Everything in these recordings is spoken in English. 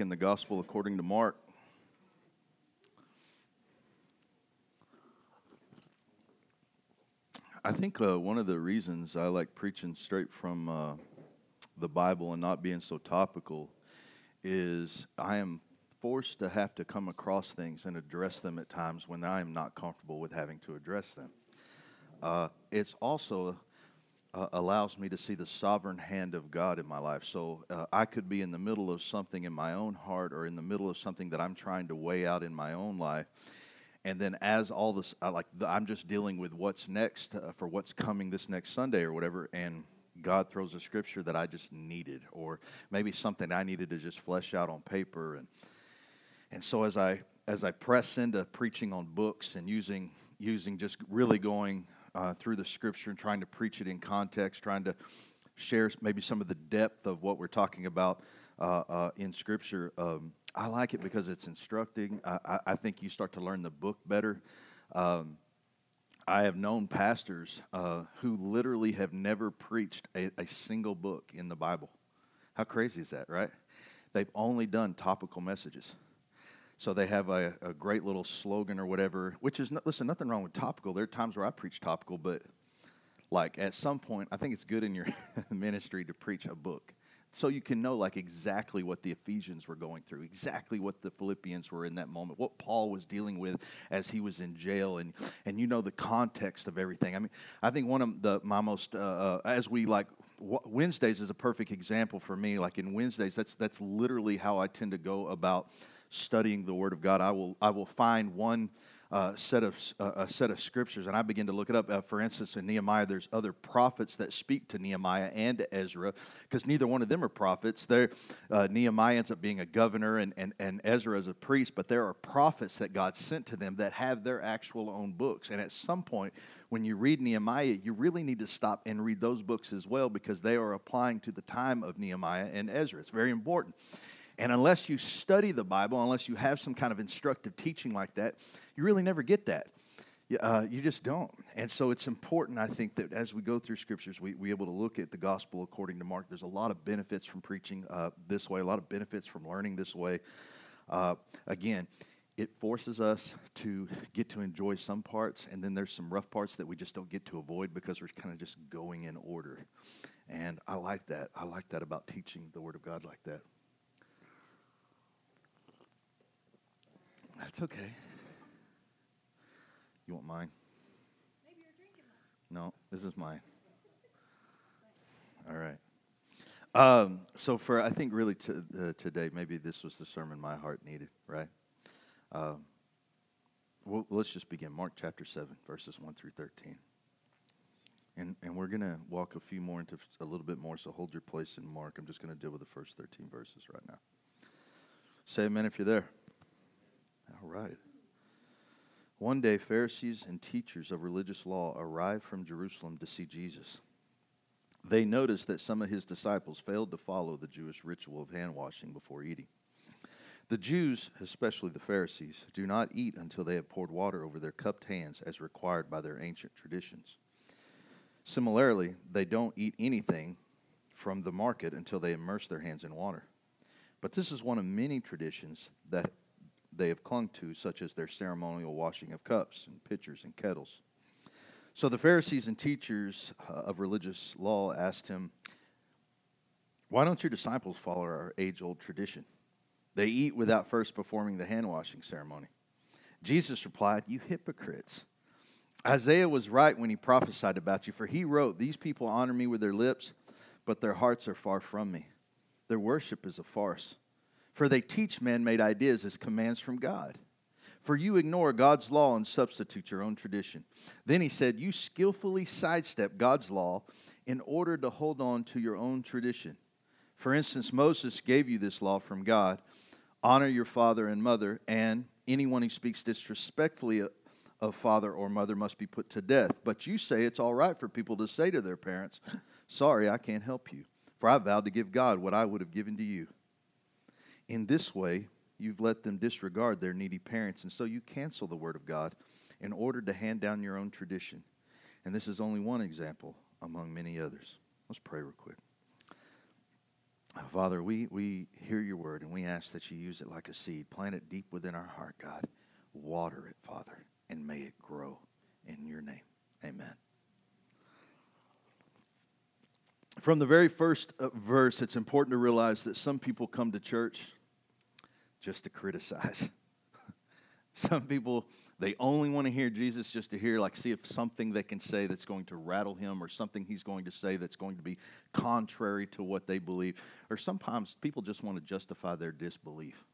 in the Gospel according to Mark. I think uh, one of the reasons I like preaching straight from uh, the Bible and not being so topical is I am forced to have to come across things and address them at times when I am not comfortable with having to address them. Uh, it's also uh, allows me to see the sovereign hand of God in my life. So uh, I could be in the middle of something in my own heart or in the middle of something that I'm trying to weigh out in my own life. And then, as all this, uh, like the, I'm just dealing with what's next uh, for what's coming this next Sunday or whatever, and God throws a scripture that I just needed, or maybe something I needed to just flesh out on paper. And and so as I as I press into preaching on books and using using just really going uh, through the scripture and trying to preach it in context, trying to share maybe some of the depth of what we're talking about uh, uh, in scripture. Um, I like it because it's instructing. I, I, think you start to learn the book better. Um, I have known pastors uh, who literally have never preached a, a single book in the Bible. How crazy is that, right? They've only done topical messages. So they have a, a great little slogan or whatever, which is, listen, nothing wrong with topical. There are times where I preach topical, but like at some point, I think it's good in your ministry to preach a book so you can know like exactly what the Ephesians were going through, exactly what the Philippians were in that moment, what Paul was dealing with as he was in jail, and and you know the context of everything. I mean, I think one of the my most uh, uh, as we like Wednesdays is a perfect example for me. Like in Wednesdays, that's that's literally how I tend to go about studying the Word of God, I will, I will find one uh, set of uh, a set of scriptures, and I begin to look it up. Uh, for instance, in Nehemiah, there's other prophets that speak to Nehemiah and Ezra, because neither one of them are prophets. There, uh, Nehemiah ends up being a governor, and, and and Ezra is a priest. But there are prophets that God sent to them that have their actual own books. And at some point, when you read Nehemiah, you really need to stop and read those books as well, because they are applying to the time of Nehemiah and Ezra. It's very important. And unless you study the Bible, unless you have some kind of instructive teaching like that, you really never get that. Uh, you just don't. And so it's important, I think, that as we go through scriptures, we, we able to look at the gospel according to Mark. There's a lot of benefits from preaching uh, this way, a lot of benefits from learning this way. Uh, again, it forces us to get to enjoy some parts, and then there's some rough parts that we just don't get to avoid because we're kind of just going in order. And I like that. I like that about teaching the Word of God like that. That's okay. You want mine? Maybe you're drinking mine. No, this is mine. All right. Um, so for I think really to, uh, today, maybe this was the sermon my heart needed. Right. Um, well, let's just begin. Mark chapter seven, verses one through thirteen. And, and we're going to walk a few more into a little bit more, so hold your place in Mark. I'm just going to deal with the first 13 verses right now. Say amen if you're there. All right. One day, Pharisees and teachers of religious law arrived from Jerusalem to see Jesus. They noticed that some of his disciples failed to follow the Jewish ritual of hand washing before eating. The Jews, especially the Pharisees, do not eat until they have poured water over their cupped hands as required by their ancient traditions. Similarly, they don't eat anything from the market until they immerse their hands in water. But this is one of many traditions that they have clung to, such as their ceremonial washing of cups and pitchers and kettles. So the Pharisees and teachers uh, of religious law asked him, Why don't your disciples follow our age old tradition? They eat without first performing the hand washing ceremony. Jesus replied, You hypocrites. Isaiah was right when he prophesied about you, for he wrote, These people honor me with their lips, but their hearts are far from me. Their worship is a farce for they teach man made ideas as commands from God. For you ignore God's law and substitute your own tradition. Then he said, You skillfully sidestep God's law in order to hold on to your own tradition. For instance, Moses gave you this law from God honor your father and mother, and anyone who speaks disrespectfully of father or mother must be put to death. But you say it's all right for people to say to their parents, Sorry, I can't help you, for I vowed to give God what I would have given to you. In this way, you've let them disregard their needy parents, and so you cancel the word of God in order to hand down your own tradition. And this is only one example among many others. Let's pray real quick. Uh, Father, we, we hear your word and we ask that you use it like a seed. Plant it deep within our heart, God. Water it, Father, and may it grow in your name. Amen. From the very first uh, verse, it's important to realize that some people come to church just to criticize. some people they only want to hear Jesus just to hear, like, see if something they can say that's going to rattle him or something he's going to say that's going to be contrary to what they believe. Or sometimes people just want to justify their disbelief.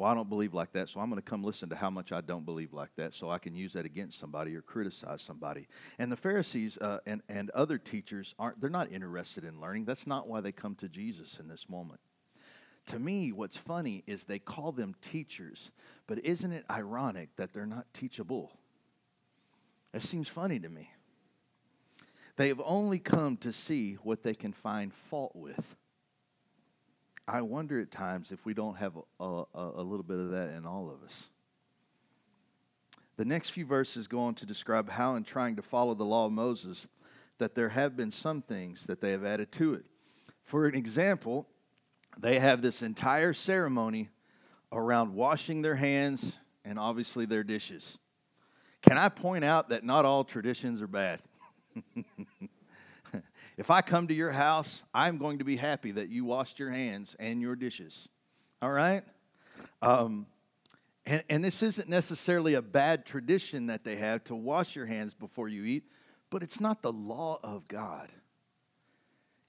Well, I don't believe like that, so I'm going to come listen to how much I don't believe like that so I can use that against somebody or criticize somebody. And the Pharisees uh, and, and other teachers aren't, they're not interested in learning. That's not why they come to Jesus in this moment to me, what's funny is they call them teachers, but isn't it ironic that they're not teachable? That seems funny to me. They have only come to see what they can find fault with. I wonder at times if we don't have a, a, a, little bit of that in all of us. The next few verses go on to describe how, in trying to follow the law of Moses, that there have been some things that they have added to it. For an example, they have this entire ceremony around washing their hands and obviously their dishes. Can I point out that not all traditions are bad? if I come to your house, I'm going to be happy that you washed your hands and your dishes. All right? Um, and, and this isn't necessarily a bad tradition that they have to wash your hands before you eat, but it's not the law of God.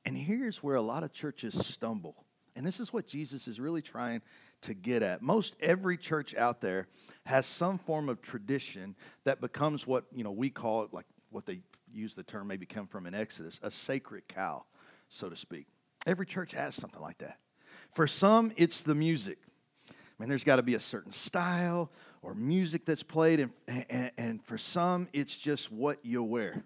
And here's where a lot of churches stumble and this is what Jesus is really trying to get at. Most every church out there has some form of tradition that becomes what, you know, we call it like what they use the term maybe come from in Exodus, a sacred cow, so to speak. Every church has something like that. For some, it's the music. I mean, there's got to be a certain style or music that's played, and, and, and for some, it's just what you wear.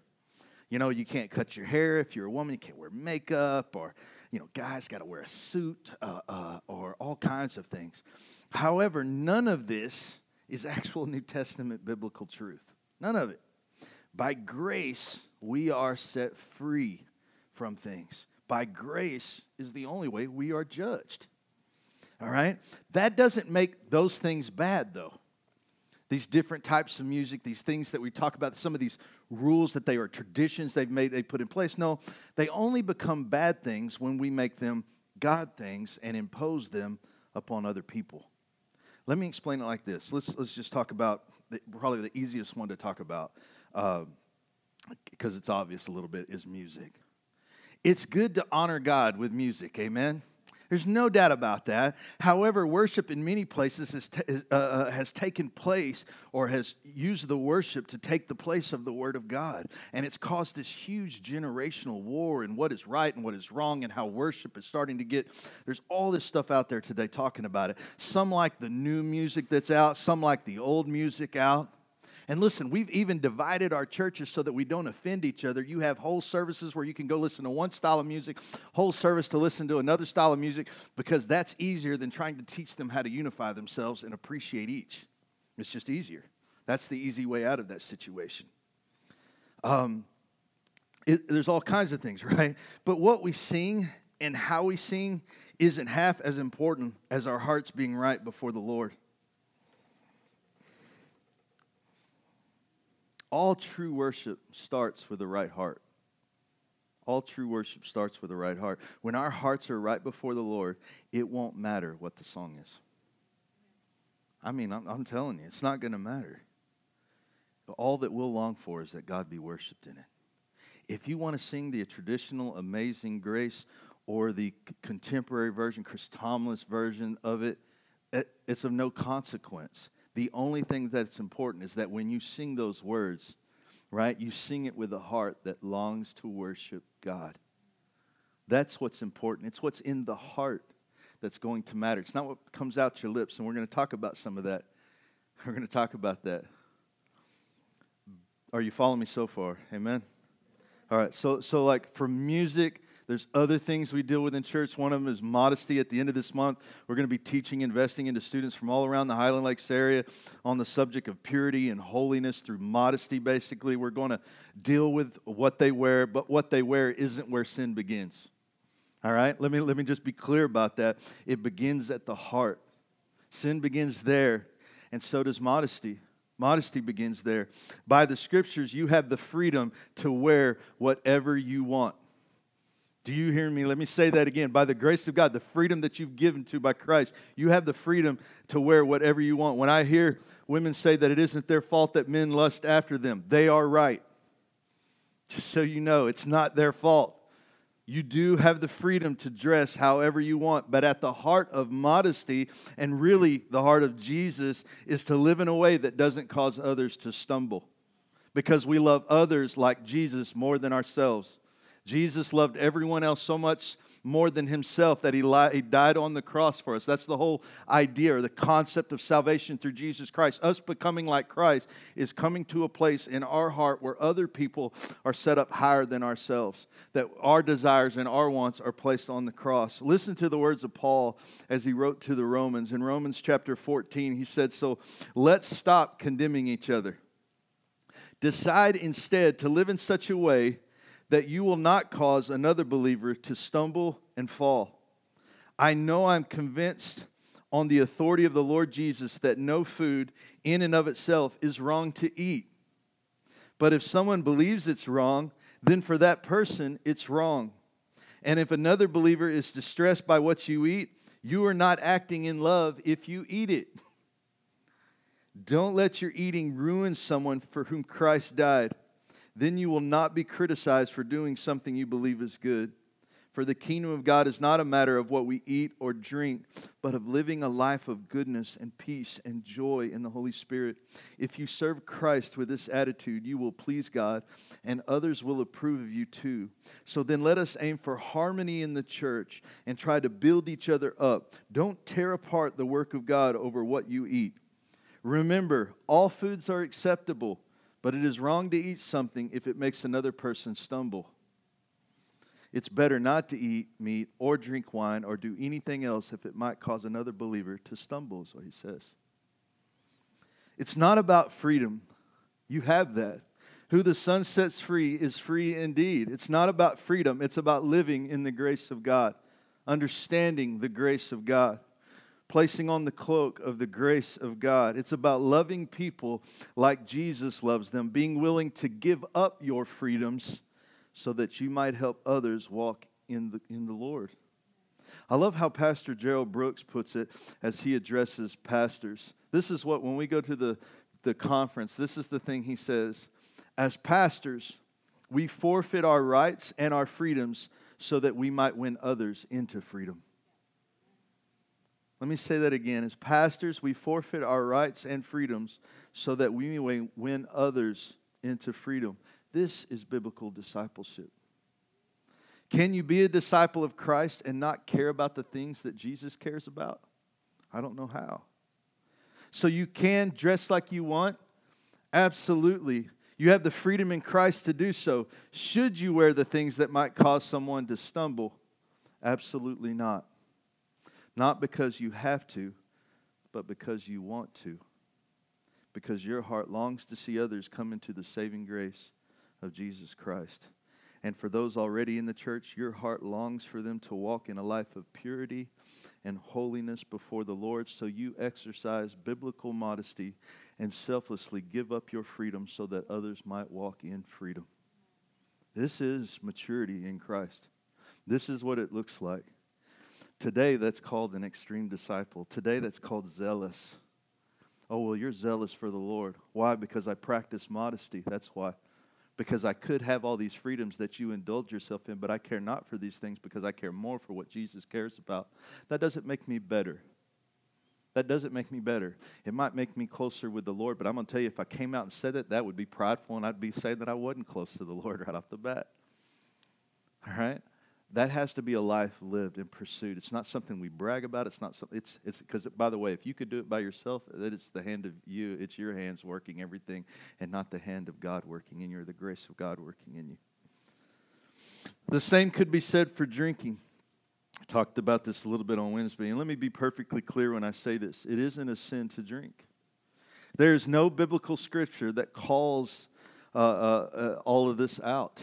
You know, you can't cut your hair if you're a woman, you can't wear makeup, or you know, guys got to wear a suit uh, uh, or all kinds of things. However, none of this is actual New Testament biblical truth. None of it. By grace, we are set free from things. By grace is the only way we are judged. All right? That doesn't make those things bad, though these different types of music, these things that we talk about, some of these rules that they are traditions they've made, they put in place. No, they only become bad things when we make them God things and impose them upon other people. Let me explain it like this. Let's, let's just talk about the, probably the easiest one to talk about because uh, it's obvious a little bit is music. It's good to honor God with music, amen? There's no doubt about that. However, worship in many places has, t- uh, uh, has taken place or has used the worship to take the place of the Word of God. And it's caused this huge generational war in what is right and what is wrong and how worship is starting to get. There's all this stuff out there today talking about it. Some like the new music that's out, some like the old music out. And listen, we've even divided our churches so that we don't offend each other. You have whole services where you can go listen to one style of music, whole service to listen to another style of music, because that's easier than trying to teach them how to unify themselves and appreciate each. It's just easier. That's the easy way out of that situation. Um, it, there's all kinds of things, right? But what we sing and how we sing isn't half as important as our hearts being right before the Lord. All true worship starts with the right heart. All true worship starts with the right heart. When our hearts are right before the Lord, it won't matter what the song is. I mean, I'm, I'm telling you, it's not going to matter. But all that we'll long for is that God be worshiped in it. If you want to sing the traditional Amazing Grace or the contemporary version, Chris Tomlin's version of it, it's of no consequence. The only thing that's important is that when you sing those words, right, you sing it with a heart that longs to worship God. That's what's important. It's what's in the heart that's going to matter. It's not what comes out your lips, and we're going to talk about some of that. We're going to talk about that. Are you following me so far? Amen. All right. So so like for music, there's other things we deal with in church. One of them is modesty. At the end of this month, we're going to be teaching, investing into students from all around the Highland Lakes area on the subject of purity and holiness through modesty, basically. We're going to deal with what they wear, but what they wear isn't where sin begins. All right? Let me, let me just be clear about that. It begins at the heart. Sin begins there, and so does modesty. Modesty begins there. By the scriptures, you have the freedom to wear whatever you want. Do you hear me? Let me say that again. By the grace of God, the freedom that you've given to by Christ, you have the freedom to wear whatever you want. When I hear women say that it isn't their fault that men lust after them, they are right. Just so you know, it's not their fault. You do have the freedom to dress however you want, but at the heart of modesty and really the heart of Jesus is to live in a way that doesn't cause others to stumble because we love others like Jesus more than ourselves. Jesus loved everyone else so much more than himself that he, li- he died on the cross for us. That's the whole idea or the concept of salvation through Jesus Christ. Us becoming like Christ is coming to a place in our heart where other people are set up higher than ourselves, that our desires and our wants are placed on the cross. Listen to the words of Paul as he wrote to the Romans. In Romans chapter 14, he said, So let's stop condemning each other. Decide instead to live in such a way that you will not cause another believer to stumble and fall. I know I'm convinced on the authority of the Lord Jesus that no food in and of itself is wrong to eat. But if someone believes it's wrong, then for that person it's wrong. And if another believer is distressed by what you eat, you are not acting in love if you eat it. Don't let your eating ruin someone for whom Christ died. Then you will not be criticized for doing something you believe is good. For the kingdom of God is not a matter of what we eat or drink, but of living a life of goodness and peace and joy in the Holy Spirit. If you serve Christ with this attitude, you will please God, and others will approve of you too. So then let us aim for harmony in the church and try to build each other up. Don't tear apart the work of God over what you eat. Remember, all foods are acceptable but it is wrong to eat something if it makes another person stumble. It's better not to eat meat or drink wine or do anything else if it might cause another believer to stumble, is what he says. It's not about freedom. You have that. Who the Son sets free is free indeed. It's not about freedom, it's about living in the grace of God, understanding the grace of God placing on the cloak of the grace of God. It's about loving people like Jesus loves them, being willing to give up your freedoms so that you might help others walk in the, in the Lord. I love how Pastor Gerald Brooks puts it as he addresses pastors. This is what, when we go to the, the conference, this is the thing he says. As pastors, we forfeit our rights and our freedoms so that we might win others into freedom. Let me say that again. As pastors, we forfeit our rights and freedoms so that we may win others into freedom. This is biblical discipleship. Can you be a disciple of Christ and not care about the things that Jesus cares about? I don't know how. So you can dress like you want? Absolutely. You have the freedom in Christ to do so. Should you wear the things that might cause someone to stumble? Absolutely not. Not because you have to, but because you want to. Because your heart longs to see others come into the saving grace of Jesus Christ. And for those already in the church, your heart longs for them to walk in a life of purity and holiness before the Lord. So you exercise biblical modesty and selflessly give up your freedom so that others might walk in freedom. This is maturity in Christ. This is what it looks like. Today, that's called an extreme disciple. Today, that's called zealous. Oh, well, you're zealous for the Lord. Why? Because I practice modesty. That's why. Because I could have all these freedoms that you indulge yourself in, but I care not for these things because I care more for what Jesus cares about. That doesn't make me better. That doesn't make me better. It might make me closer with the Lord, but I'm going to tell you, if I came out and said it, that would be prideful, and I'd be saying that I wasn't close to the Lord right off the bat. All right? That has to be a life lived and pursued. It's not something we brag about. It's not something. It's it's because by the way, if you could do it by yourself, that it's the hand of you. It's your hands working everything, and not the hand of God working in you, or the grace of God working in you. The same could be said for drinking. I talked about this a little bit on Wednesday, and let me be perfectly clear when I say this: it isn't a sin to drink. There is no biblical scripture that calls uh, uh, uh, all of this out.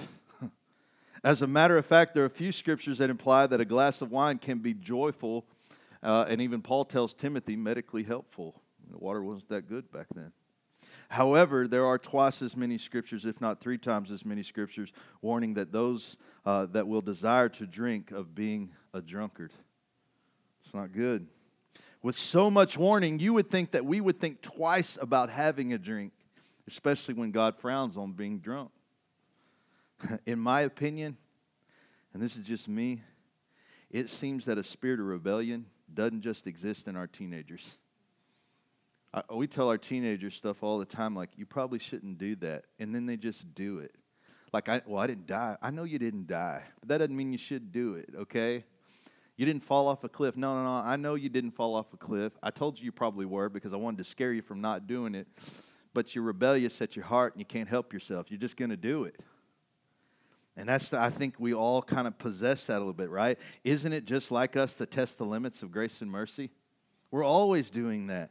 As a matter of fact, there are a few scriptures that imply that a glass of wine can be joyful, uh, and even Paul tells Timothy medically helpful. The water wasn't that good back then. However, there are twice as many scriptures, if not three times as many scriptures, warning that those uh, that will desire to drink of being a drunkard. It's not good. With so much warning, you would think that we would think twice about having a drink, especially when God frowns on being drunk. In my opinion, and this is just me, it seems that a spirit of rebellion doesn't just exist in our teenagers. I, we tell our teenagers stuff all the time, like, you probably shouldn't do that. And then they just do it. Like, I, well, I didn't die. I know you didn't die, but that doesn't mean you should do it, okay? You didn't fall off a cliff. No, no, no. I know you didn't fall off a cliff. I told you you probably were because I wanted to scare you from not doing it. But you're rebellious at your heart and you can't help yourself. You're just going to do it. And that's, the, I think we all kind of possess that a little bit, right? Isn't it just like us to test the limits of grace and mercy? We're always doing that,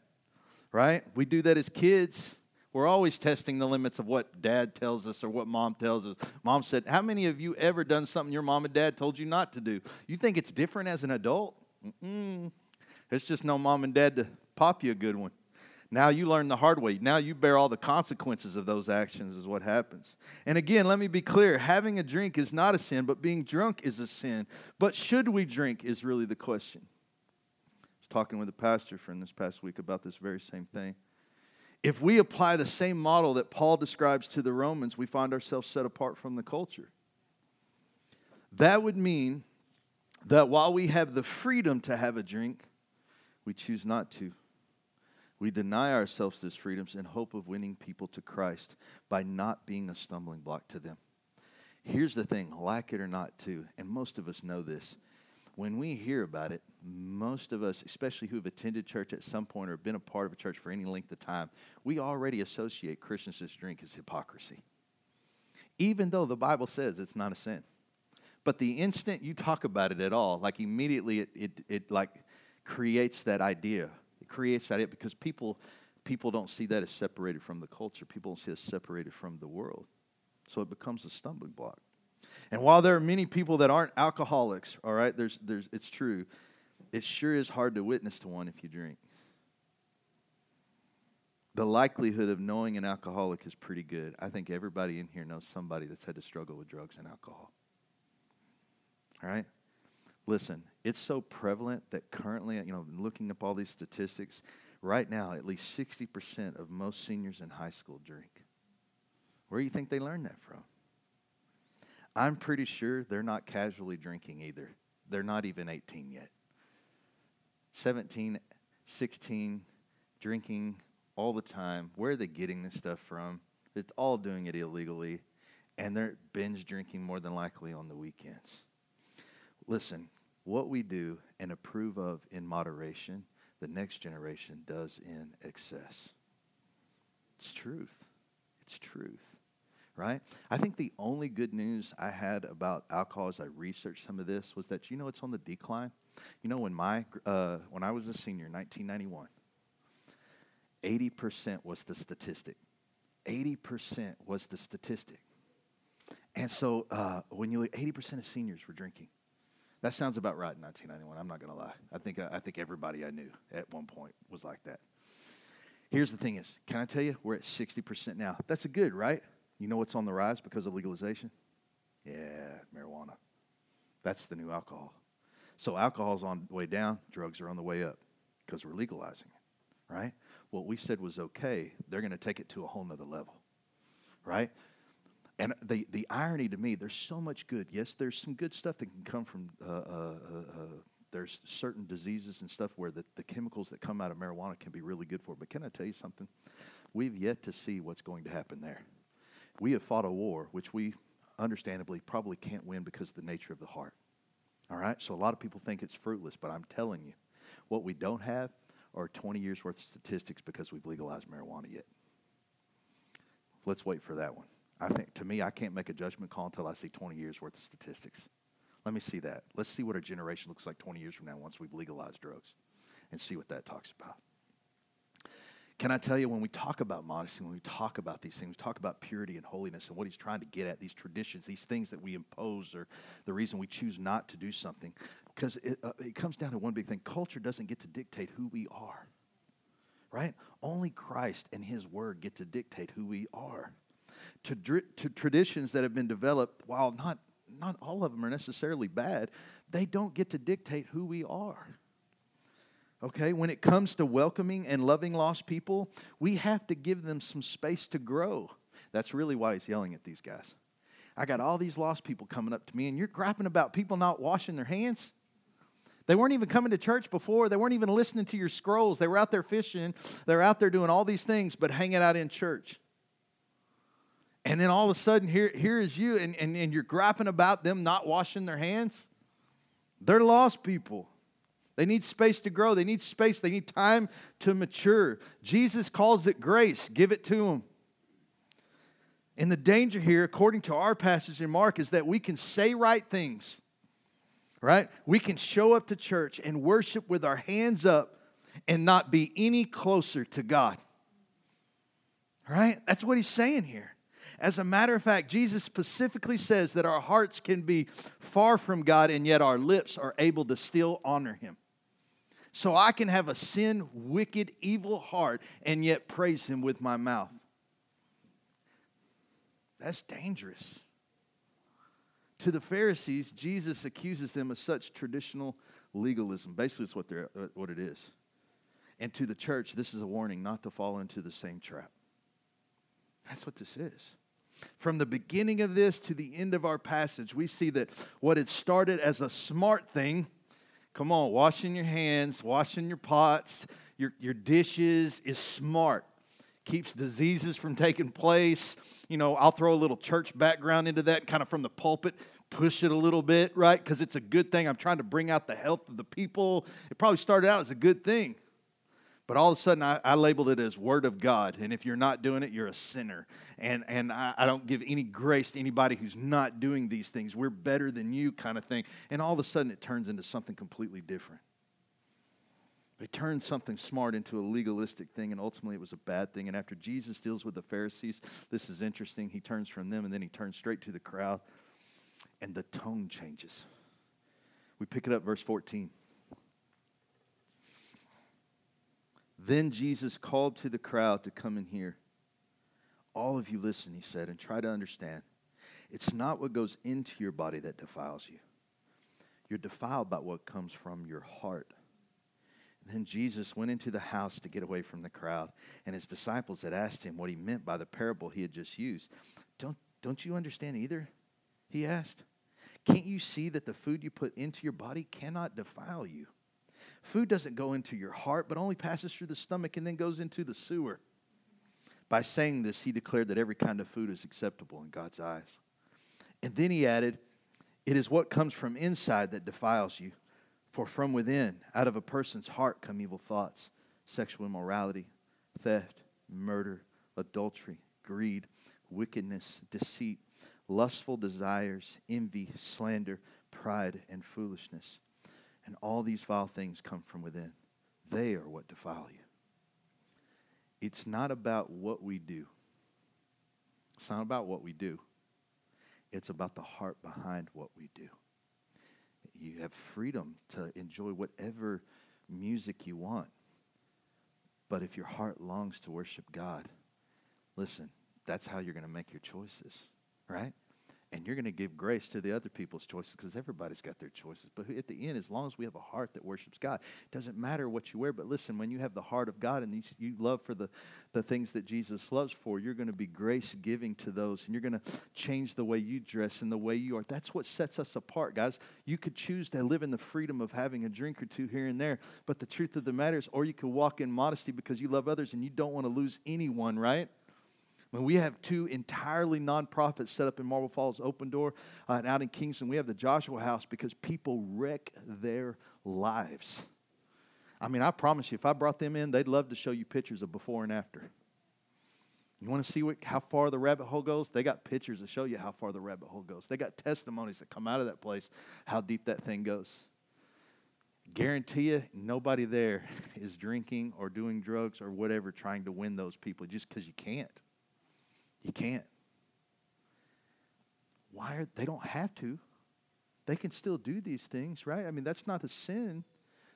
right? We do that as kids. We're always testing the limits of what dad tells us or what mom tells us. Mom said, How many of you ever done something your mom and dad told you not to do? You think it's different as an adult? Mm-mm. There's just no mom and dad to pop you a good one. Now you learn the hard way. Now you bear all the consequences of those actions, is what happens. And again, let me be clear having a drink is not a sin, but being drunk is a sin. But should we drink is really the question. I was talking with a pastor friend this past week about this very same thing. If we apply the same model that Paul describes to the Romans, we find ourselves set apart from the culture. That would mean that while we have the freedom to have a drink, we choose not to. We deny ourselves these freedoms in hope of winning people to Christ by not being a stumbling block to them. Here's the thing like it or not, too, and most of us know this. When we hear about it, most of us, especially who have attended church at some point or been a part of a church for any length of time, we already associate Christians drink as hypocrisy. Even though the Bible says it's not a sin. But the instant you talk about it at all, like immediately it, it, it like creates that idea creates that it because people people don't see that as separated from the culture. People don't see it separated from the world. So it becomes a stumbling block. And while there are many people that aren't alcoholics, all right, there's, there's, it's true, it sure is hard to witness to one if you drink. The likelihood of knowing an alcoholic is pretty good. I think everybody in here knows somebody that's had to struggle with drugs and alcohol. All right? Listen, it's so prevalent that currently, you know, looking up all these statistics, right now, at least 60% of most seniors in high school drink. Where do you think they learned that from? I'm pretty sure they're not casually drinking either. They're not even 18 yet. 17, 16, drinking all the time. Where are they getting this stuff from? It's all doing it illegally, and they're binge drinking more than likely on the weekends. Listen, what we do and approve of in moderation, the next generation does in excess. It's truth. It's truth. Right? I think the only good news I had about alcohol as I researched some of this was that you know it's on the decline. You know when my uh, when I was a senior, 1991, 80% was the statistic. 80% was the statistic. And so uh, when you look, 80% of seniors were drinking. That sounds about right in 1991. I'm not going to lie. I think, uh, I think everybody I knew at one point was like that. Here's the thing is, can I tell you, we're at 60% now. That's a good, right? You know what's on the rise because of legalization? Yeah, marijuana. That's the new alcohol. So alcohol's on the way down, drugs are on the way up because we're legalizing it, right? What we said was okay, they're going to take it to a whole nother level, right? And the, the irony to me, there's so much good. Yes, there's some good stuff that can come from, uh, uh, uh, uh, there's certain diseases and stuff where the, the chemicals that come out of marijuana can be really good for. But can I tell you something? We've yet to see what's going to happen there. We have fought a war, which we understandably probably can't win because of the nature of the heart. All right? So a lot of people think it's fruitless, but I'm telling you, what we don't have are 20 years worth of statistics because we've legalized marijuana yet. Let's wait for that one. I think to me, I can't make a judgment call until I see 20 years worth of statistics. Let me see that. Let's see what our generation looks like 20 years from now once we've legalized drugs and see what that talks about. Can I tell you, when we talk about modesty, when we talk about these things, we talk about purity and holiness and what he's trying to get at, these traditions, these things that we impose, or the reason we choose not to do something, because it, uh, it comes down to one big thing culture doesn't get to dictate who we are, right? Only Christ and his word get to dictate who we are. To, to traditions that have been developed, while not, not all of them are necessarily bad, they don't get to dictate who we are. Okay, when it comes to welcoming and loving lost people, we have to give them some space to grow. That's really why he's yelling at these guys. I got all these lost people coming up to me, and you're griping about people not washing their hands. They weren't even coming to church before. They weren't even listening to your scrolls. They were out there fishing. They were out there doing all these things, but hanging out in church. And then all of a sudden, here, here is you, and, and, and you're griping about them not washing their hands. They're lost people. They need space to grow. They need space. They need time to mature. Jesus calls it grace. Give it to them. And the danger here, according to our passage in Mark, is that we can say right things, right? We can show up to church and worship with our hands up and not be any closer to God. Right? That's what he's saying here. As a matter of fact, Jesus specifically says that our hearts can be far from God and yet our lips are able to still honor him so I can have a sin, wicked, evil heart and yet praise Him with my mouth. That's dangerous. To the Pharisees, Jesus accuses them of such traditional legalism. Basically, it's what, they're, uh, what it is. And to the church, this is a warning not to fall into the same trap. That's what this is. From the beginning of this to the end of our passage, we see that what had started as a smart thing Come on, washing your hands, washing your pots, your, your dishes is smart. Keeps diseases from taking place. You know, I'll throw a little church background into that, kind of from the pulpit, push it a little bit, right? Because it's a good thing. I'm trying to bring out the health of the people. It probably started out as a good thing. But all of a sudden, I, I, labeled it as Word of God. And if you're not doing it, you're a sinner. And, and I, I, don't give any grace to anybody who's not doing these things. We're better than you, kind of thing. And all of a sudden, it turns into something completely different. It turned something smart into a legalistic thing, and ultimately, it was a bad thing. And after Jesus deals with the Pharisees, this is interesting. He turns from them, and then he turns straight to the crowd, and the tone changes. We pick it up, verse 14. Then Jesus called to the crowd to come and hear. All of you listen, he said, and try to understand. It's not what goes into your body that defiles you. You're defiled by what comes from your heart. then Jesus went into the house to get away from the crowd, and his disciples had asked him what he meant by the parable he had just used. Don't, don't you understand either? He asked. Can't you see that the food you put into your body cannot defile you? Food doesn't go into your heart, but only passes through the stomach and then goes into the sewer. By saying this, he declared that every kind of food is acceptable in God's eyes. And then he added, It is what comes from inside that defiles you. For from within, out of a person's heart, come evil thoughts, sexual immorality, theft, murder, adultery, greed, wickedness, deceit, lustful desires, envy, slander, pride, and foolishness. And all these vile things come from within. They are what defile you. It's not about what we do. It's not about what we do. It's about the heart behind what we do. You have freedom to enjoy whatever music you want. But if your heart longs to worship God, listen, that's how you're going to make your choices, right? And you're going to give grace to the other people's choices because everybody's got their choices. But at the end, as long as we have a heart that worships God, it doesn't matter what you wear. But listen, when you have the heart of God and you, you love for the, the things that Jesus loves for, you're going to be grace giving to those and you're going to change the way you dress and the way you are. That's what sets us apart, guys. You could choose to live in the freedom of having a drink or two here and there, but the truth of the matter is, or you could walk in modesty because you love others and you don't want to lose anyone, right? When we have two entirely nonprofits set up in Marble Falls, Open Door, uh, and out in Kingston, we have the Joshua House because people wreck their lives. I mean, I promise you, if I brought them in, they'd love to show you pictures of before and after. You want to see what, how far the rabbit hole goes? They got pictures to show you how far the rabbit hole goes. They got testimonies that come out of that place, how deep that thing goes. Guarantee you, nobody there is drinking or doing drugs or whatever trying to win those people just because you can't. You can't. Why are they don't have to? They can still do these things, right? I mean, that's not a sin.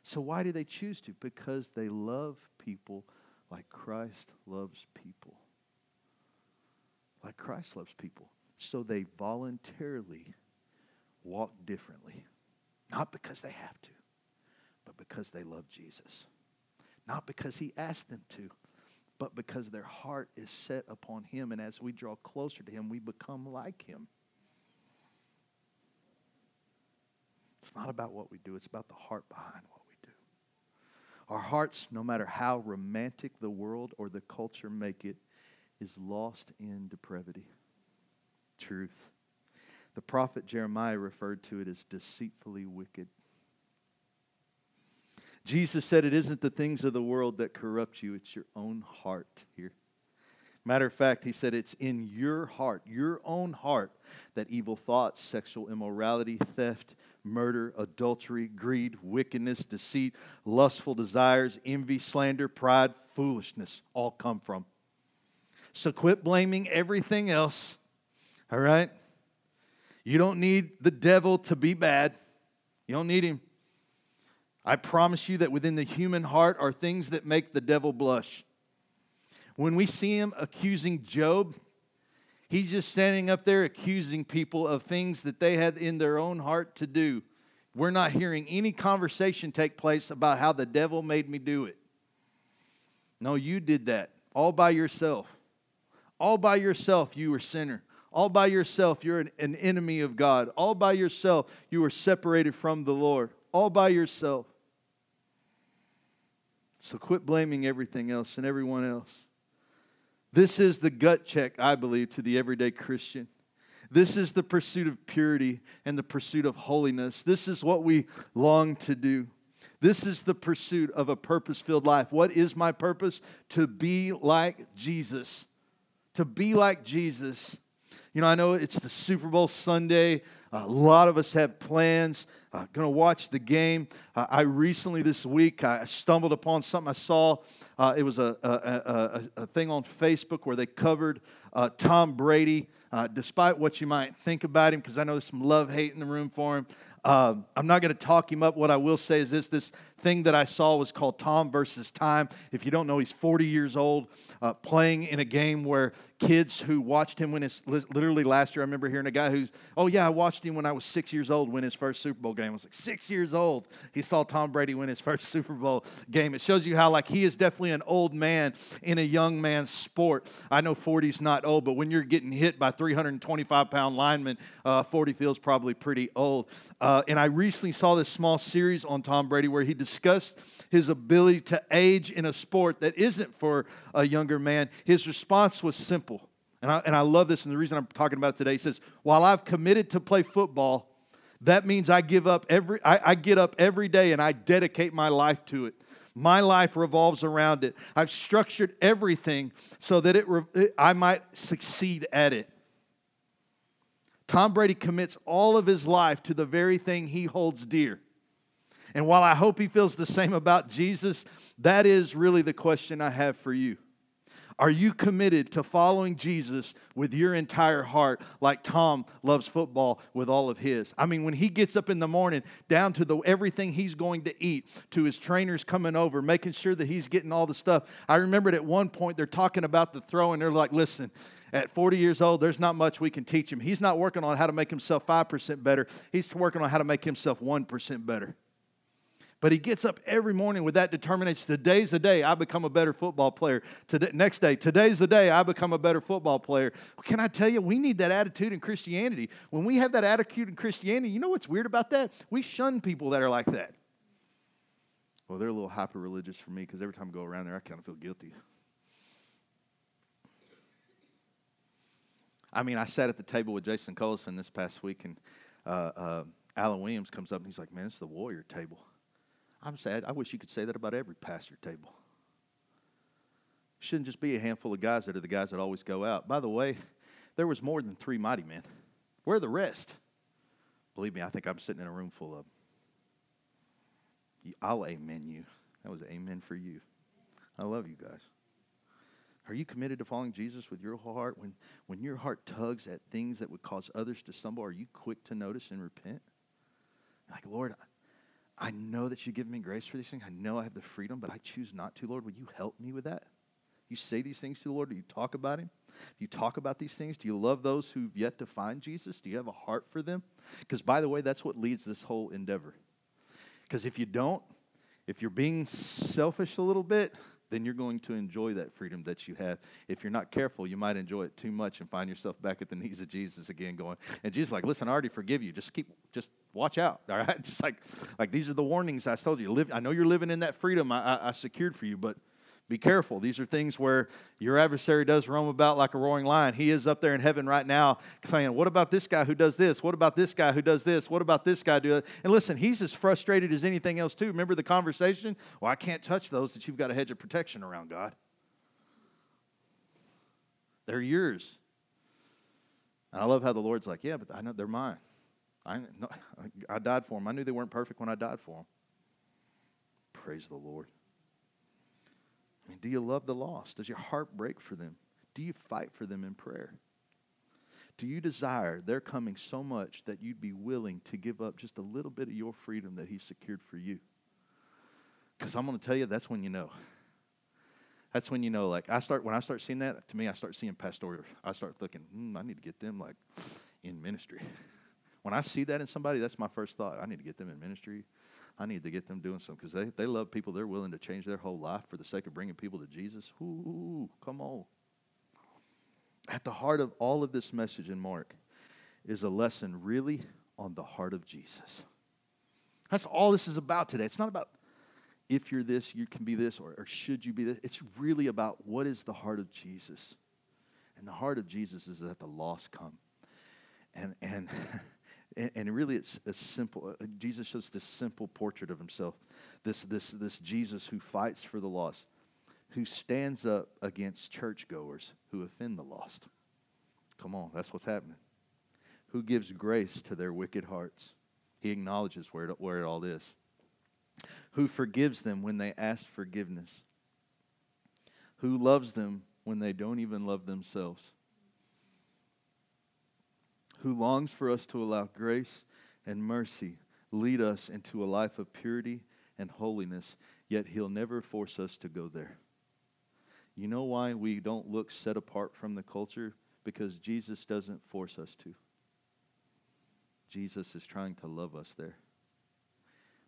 So why do they choose to? Because they love people like Christ loves people. Like Christ loves people. So they voluntarily walk differently. Not because they have to, but because they love Jesus. Not because he asked them to, but because their heart is set upon him. And as we draw closer to him, we become like him. It's not about what we do, it's about the heart behind what we do. Our hearts, no matter how romantic the world or the culture make it, is lost in depravity. Truth. The prophet Jeremiah referred to it as deceitfully wicked. Jesus said it isn't the things of the world that corrupt you, it's your own heart here. Matter of fact, he said it's in your heart, your own heart, that evil thoughts, sexual immorality, theft, murder, adultery, greed, wickedness, deceit, lustful desires, envy, slander, pride, foolishness all come from. So quit blaming everything else, all right? You don't need the devil to be bad. You don't need him. I promise you that within the human heart are things that make the devil blush. When we see him accusing Job, he's just standing up there accusing people of things that they had in their own heart to do. We're not hearing any conversation take place about how the devil made me do it. No, you did that all by yourself. All by yourself, you were sinner. All by yourself, you're an, an enemy of God. All by yourself, you were separated from the Lord. All by yourself. So quit blaming everything else and everyone else. This is the gut check, I believe, to the everyday Christian. This is the pursuit of purity and the pursuit of holiness. This is what we long to do. This is the pursuit of a purpose filled life. What is my purpose? To be like Jesus. To be like Jesus. You know, I know it's the Super Bowl Sunday. A lot of us have plans. Uh, going to watch the game. Uh, I recently this week I stumbled upon something I saw. Uh, it was a, a, a, a, thing on Facebook where they covered uh, Tom Brady. Uh, despite what you might think about him, because I know there's some love hate in the room for him. Uh, I'm not going to talk him up. What I will say is this this thing that I saw was called Tom versus Time. If you don't know, he's 40 years old, uh, playing in a game where kids who watched him win his, literally last year, I remember hearing a guy who's, oh, yeah, I watched him when I was six years old win his first Super Bowl game. I was like, six years old. He saw Tom Brady win his first Super Bowl game. It shows you how, like, he is definitely an old man in a young man's sport. I know 40's not old, but when you're getting hit by 325 pound linemen, uh, 40 feels probably pretty old. Uh, and I recently saw this small series on Tom Brady where he discussed his ability to age in a sport that isn't for a younger man. His response was simple. And I, and I love this, and the reason I'm talking about today, says, While I've committed to play football, that means I give up every I, I get up every day and I dedicate my life to it. My life revolves around it. I've structured everything so that it, it I might succeed at it. Tom Brady commits all of his life to the very thing he holds dear. And while I hope he feels the same about Jesus, that is really the question I have for you. Are you committed to following Jesus with your entire heart, like Tom loves football with all of his? I mean, when he gets up in the morning, down to the everything he's going to eat, to his trainers coming over, making sure that he's getting all the stuff. I remembered at one point they're talking about the throw, and they're like, listen, at 40 years old, there's not much we can teach him. He's not working on how to make himself 5% better, he's working on how to make himself 1% better. But he gets up every morning with that determination. Today's the day I become a better football player. Today, next day, today's the day I become a better football player. Can I tell you, we need that attitude in Christianity. When we have that attitude in Christianity, you know what's weird about that? We shun people that are like that. Well, they're a little hyper religious for me because every time I go around there, I kind of feel guilty. I mean, I sat at the table with Jason Collison this past week, and uh, uh, Alan Williams comes up and he's like, Man, it's the warrior table. I'm sad. I wish you could say that about every pastor table. Shouldn't just be a handful of guys that are the guys that always go out. By the way, there was more than three mighty men. Where are the rest? Believe me, I think I'm sitting in a room full of. I'll amen you. That was amen for you. I love you guys. Are you committed to following Jesus with your whole heart? When, when your heart tugs at things that would cause others to stumble, are you quick to notice and repent? Like, Lord, I know that you give me grace for these things. I know I have the freedom, but I choose not to. Lord, will you help me with that? You say these things to the Lord? Do you talk about Him? Do you talk about these things? Do you love those who've yet to find Jesus? Do you have a heart for them? Because, by the way, that's what leads this whole endeavor. Because if you don't, if you're being selfish a little bit, then you're going to enjoy that freedom that you have. If you're not careful, you might enjoy it too much and find yourself back at the knees of Jesus again, going, and Jesus like, listen, I already forgive you. Just keep, just watch out. All right, just like, like these are the warnings I told you. Live. I know you're living in that freedom I, I, I secured for you, but be careful. These are things where your adversary does roam about like a roaring lion. He is up there in heaven right now saying, What about this guy who does this? What about this guy who does this? What about this guy do it? And listen, he's as frustrated as anything else, too. Remember the conversation? Well, I can't touch those that you've got a hedge of protection around, God. They're yours. And I love how the Lord's like, Yeah, but I know they're mine. I, no, I died for them. I knew they weren't perfect when I died for them. Praise the Lord. I mean, do you love the lost? Does your heart break for them? Do you fight for them in prayer? Do you desire their coming so much that you'd be willing to give up just a little bit of your freedom that He secured for you? Because I'm going to tell you, that's when you know. That's when you know. Like I start when I start seeing that. To me, I start seeing pastoral. I start thinking, mm, I need to get them like in ministry. When I see that in somebody, that's my first thought. I need to get them in ministry. I need to get them doing something because they, they love people. They're willing to change their whole life for the sake of bringing people to Jesus. Ooh, come on. At the heart of all of this message in Mark is a lesson really on the heart of Jesus. That's all this is about today. It's not about if you're this, you can be this, or, or should you be this. It's really about what is the heart of Jesus. And the heart of Jesus is that the lost come. And, and And, and really, it's a simple. Uh, Jesus shows this simple portrait of himself. This, this, this Jesus who fights for the lost, who stands up against churchgoers who offend the lost. Come on, that's what's happening. Who gives grace to their wicked hearts. He acknowledges where where it all is. Who forgives them when they ask forgiveness. Who loves them when they don't even love themselves who longs for us to allow grace and mercy lead us into a life of purity and holiness, yet he'll never force us to go there. You know why we don't look set apart from the culture? Because Jesus doesn't force us to. Jesus is trying to love us there.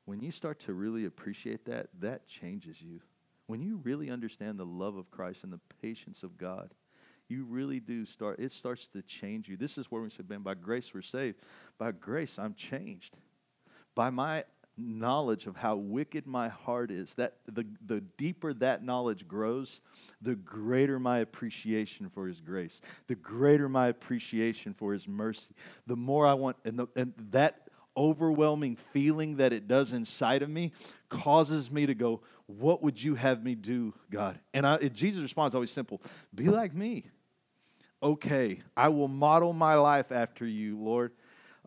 When you start to really appreciate that, that changes you. When you really understand the love of Christ and the patience of God, you really do start, it starts to change you. This is where we said, man, by grace we're saved. By grace I'm changed. By my knowledge of how wicked my heart is, that the, the deeper that knowledge grows, the greater my appreciation for his grace, the greater my appreciation for his mercy. The more I want, and, the, and that overwhelming feeling that it does inside of me causes me to go, What would you have me do, God? And I, Jesus' response always simple Be like me okay. I will model my life after you, Lord.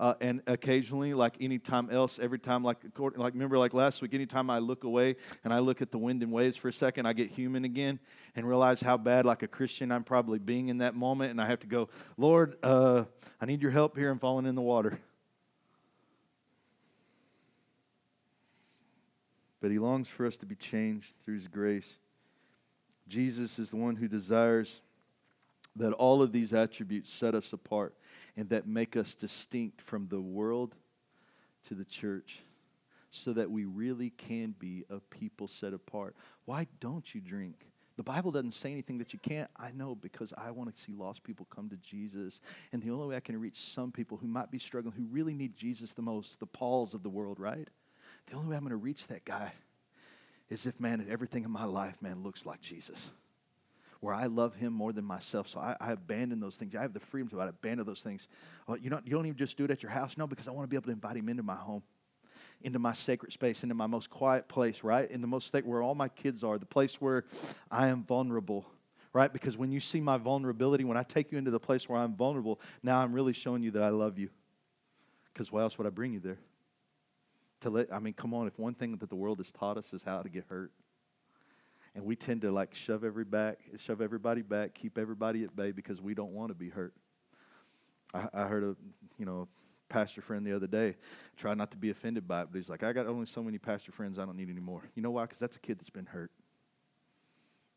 Uh, and occasionally, like any time else, every time, like like remember, like last week, anytime I look away and I look at the wind and waves for a second, I get human again and realize how bad, like a Christian, I'm probably being in that moment, and I have to go, Lord, uh, I need your help here. I'm falling in the water. But He longs for us to be changed through His grace. Jesus is the one who desires that all of these attributes set us apart and that make us distinct from the world to the church so that we really can be a people set apart. Why don't you drink? The Bible doesn't say anything that you can't. I know because I want to see lost people come to Jesus. And the only way I can reach some people who might be struggling, who really need Jesus the most, the Pauls of the world, right? The only way I'm going to reach that guy is if, man, everything in my life, man, looks like Jesus where I love him more than myself. So I, I abandon those things. I have the freedom to abandon those things. Oh, you, don't, you don't even just do it at your house. No, because I want to be able to invite him into my home, into my sacred space, into my most quiet place, right? In the most state where all my kids are, the place where I am vulnerable, right? Because when you see my vulnerability, when I take you into the place where I'm vulnerable, now I'm really showing you that I love you. Because why else would I bring you there? To let, I mean, come on, if one thing that the world has taught us is how to get hurt, and we tend to like shove every back, shove everybody back, keep everybody at bay because we don't want to be hurt. I, I heard a, you know, pastor friend the other day try not to be offended by it, but he's like, I got only so many pastor friends, I don't need any more. You know why? Because that's a kid that's been hurt.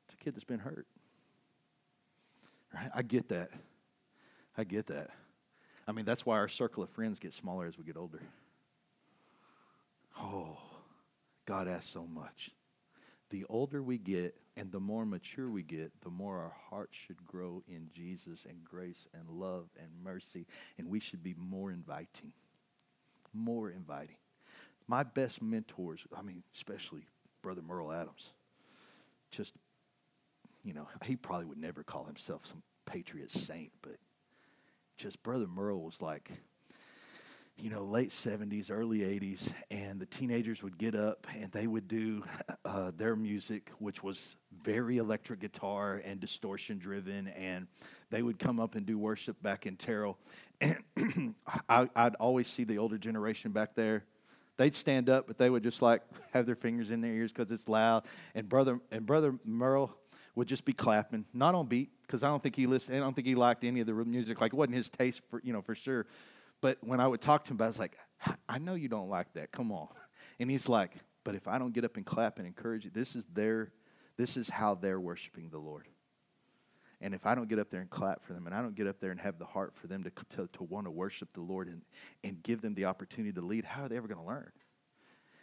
It's a kid that's been hurt. Right? I get that. I get that. I mean, that's why our circle of friends gets smaller as we get older. Oh, God asks so much. The older we get and the more mature we get, the more our hearts should grow in Jesus and grace and love and mercy, and we should be more inviting. More inviting. My best mentors, I mean, especially Brother Merle Adams, just, you know, he probably would never call himself some patriot saint, but just Brother Merle was like, you know, late 70s, early 80s, and the teenagers would get up and they would do uh, their music, which was very electric guitar and distortion driven, and they would come up and do worship back in Terrell. And I, I'd always see the older generation back there. They'd stand up, but they would just like have their fingers in their ears because it's loud. And brother and brother Merle would just be clapping, not on beat, because I don't think he listened. I don't think he liked any of the music. Like it wasn't his taste for you know for sure. But when I would talk to him about it, I was like, I know you don't like that. Come on. And he's like, but if I don't get up and clap and encourage you, this is their, this is how they're worshiping the Lord. And if I don't get up there and clap for them, and I don't get up there and have the heart for them to, to, to want to worship the Lord and, and give them the opportunity to lead, how are they ever going to learn?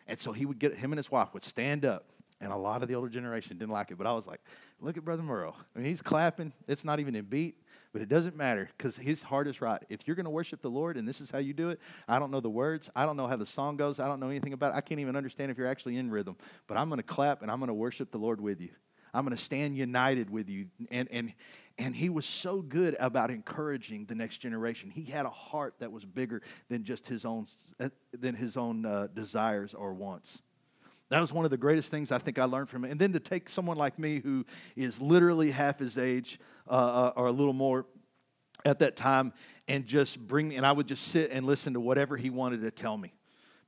And so he would get, him and his wife would stand up and a lot of the older generation didn't like it. But I was like, look at Brother Merle. I mean, he's clapping. It's not even in beat, but it doesn't matter because his heart is right. If you're going to worship the Lord and this is how you do it, I don't know the words. I don't know how the song goes. I don't know anything about it. I can't even understand if you're actually in rhythm. But I'm going to clap and I'm going to worship the Lord with you. I'm going to stand united with you. And, and, and he was so good about encouraging the next generation. He had a heart that was bigger than just his own, than his own uh, desires or wants. That was one of the greatest things I think I learned from it. And then to take someone like me who is literally half his age uh, uh, or a little more at that time and just bring me, and I would just sit and listen to whatever he wanted to tell me.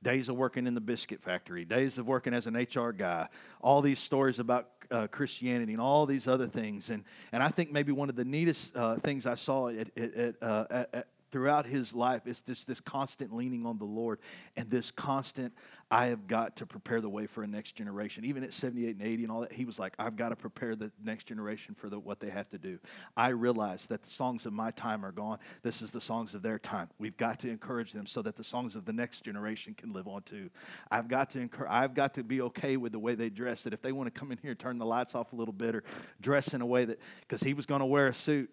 Days of working in the biscuit factory, days of working as an HR guy, all these stories about uh, Christianity and all these other things. And, and I think maybe one of the neatest uh, things I saw at, at, uh, at, throughout his life it's this, this constant leaning on the Lord and this constant, I have got to prepare the way for a next generation. Even at 78 and 80 and all that, he was like, I've got to prepare the next generation for the, what they have to do. I realize that the songs of my time are gone. This is the songs of their time. We've got to encourage them so that the songs of the next generation can live on too. I've got to encourage, I've got to be okay with the way they dress. That if they want to come in here, turn the lights off a little bit or dress in a way that, because he was going to wear a suit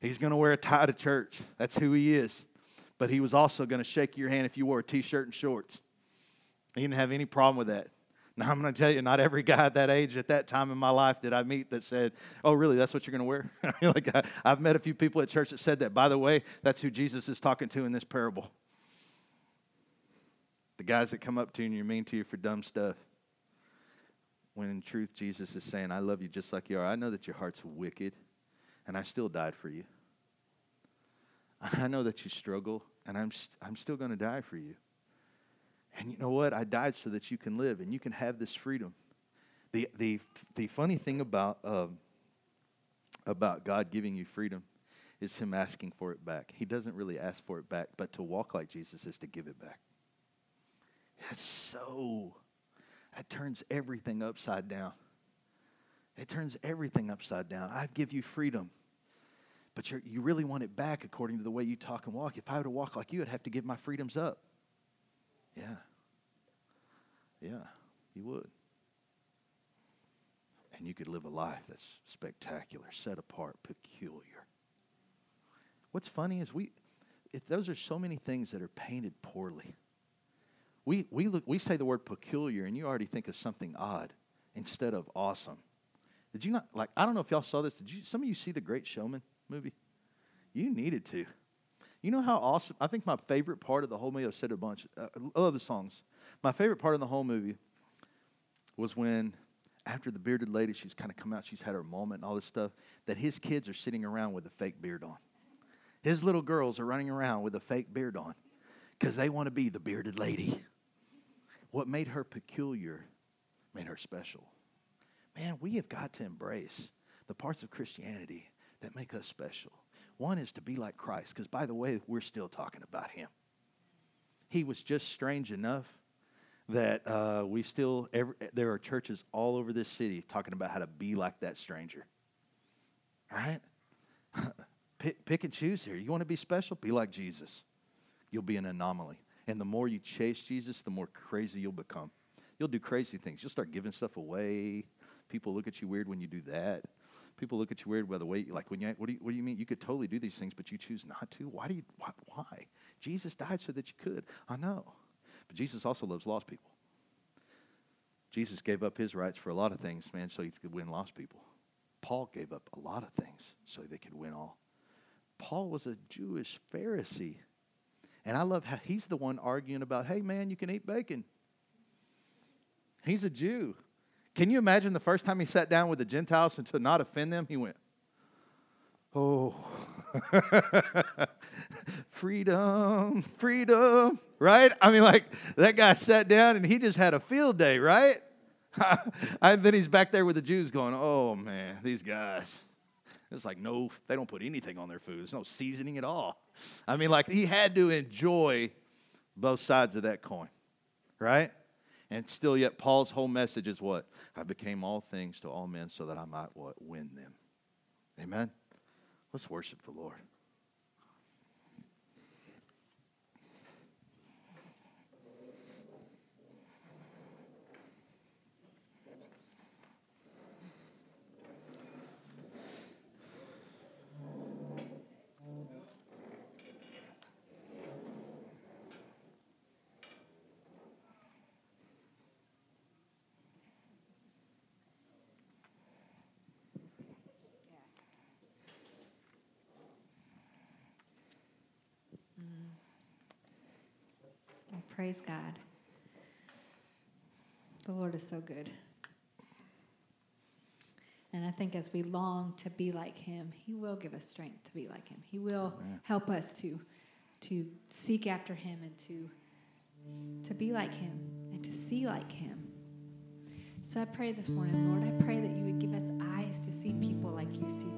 He's going to wear a tie to church. That's who he is. But he was also going to shake your hand if you wore a t shirt and shorts. He didn't have any problem with that. Now, I'm going to tell you, not every guy at that age, at that time in my life, did I meet that said, Oh, really? That's what you're going to wear? like, I, I've met a few people at church that said that. By the way, that's who Jesus is talking to in this parable. The guys that come up to you and you're mean to you for dumb stuff. When in truth, Jesus is saying, I love you just like you are. I know that your heart's wicked and I still died for you. I know that you struggle, and I'm, st- I'm still going to die for you. And you know what? I died so that you can live and you can have this freedom. The, the, the funny thing about, uh, about God giving you freedom is Him asking for it back. He doesn't really ask for it back, but to walk like Jesus is to give it back. That's so, that turns everything upside down. It turns everything upside down. I give you freedom. But you really want it back according to the way you talk and walk. If I were to walk like you, I'd have to give my freedoms up. Yeah. Yeah, you would. And you could live a life that's spectacular, set apart, peculiar. What's funny is we, those are so many things that are painted poorly. We, we, look, we say the word peculiar, and you already think of something odd instead of awesome. Did you not like? I don't know if y'all saw this. Did you? Some of you see the Great Showman movie? You needed to. You know how awesome? I think my favorite part of the whole movie. I've said a bunch. Uh, I love the songs. My favorite part of the whole movie was when, after the bearded lady, she's kind of come out. She's had her moment and all this stuff. That his kids are sitting around with a fake beard on. His little girls are running around with a fake beard on because they want to be the bearded lady. What made her peculiar made her special. Man, we have got to embrace the parts of Christianity that make us special. One is to be like Christ, because by the way, we're still talking about him. He was just strange enough that uh, we still, every, there are churches all over this city talking about how to be like that stranger. Right? pick, pick and choose here. You want to be special? Be like Jesus. You'll be an anomaly. And the more you chase Jesus, the more crazy you'll become. You'll do crazy things. You'll start giving stuff away. People look at you weird when you do that. People look at you weird by the way, like when you, what do you, what do you mean? You could totally do these things, but you choose not to. Why do you? Why? why? Jesus died so that you could. I know, but Jesus also loves lost people. Jesus gave up his rights for a lot of things, man, so he could win lost people. Paul gave up a lot of things so they could win all. Paul was a Jewish Pharisee. And I love how he's the one arguing about, hey, man, you can eat bacon. He's a Jew. Can you imagine the first time he sat down with the Gentiles and to not offend them, he went, oh, freedom, freedom, right? I mean, like that guy sat down and he just had a field day, right? and then he's back there with the Jews going, oh man, these guys. It's like, no, they don't put anything on their food. There's no seasoning at all. I mean, like, he had to enjoy both sides of that coin, right? And still, yet, Paul's whole message is what? I became all things to all men so that I might what? Win them. Amen? Let's worship the Lord. Praise God. The Lord is so good. And I think as we long to be like him, he will give us strength to be like him. He will Amen. help us to to seek after him and to to be like him and to see like him. So I pray this morning, Lord, I pray that you would give us eyes to see people like you see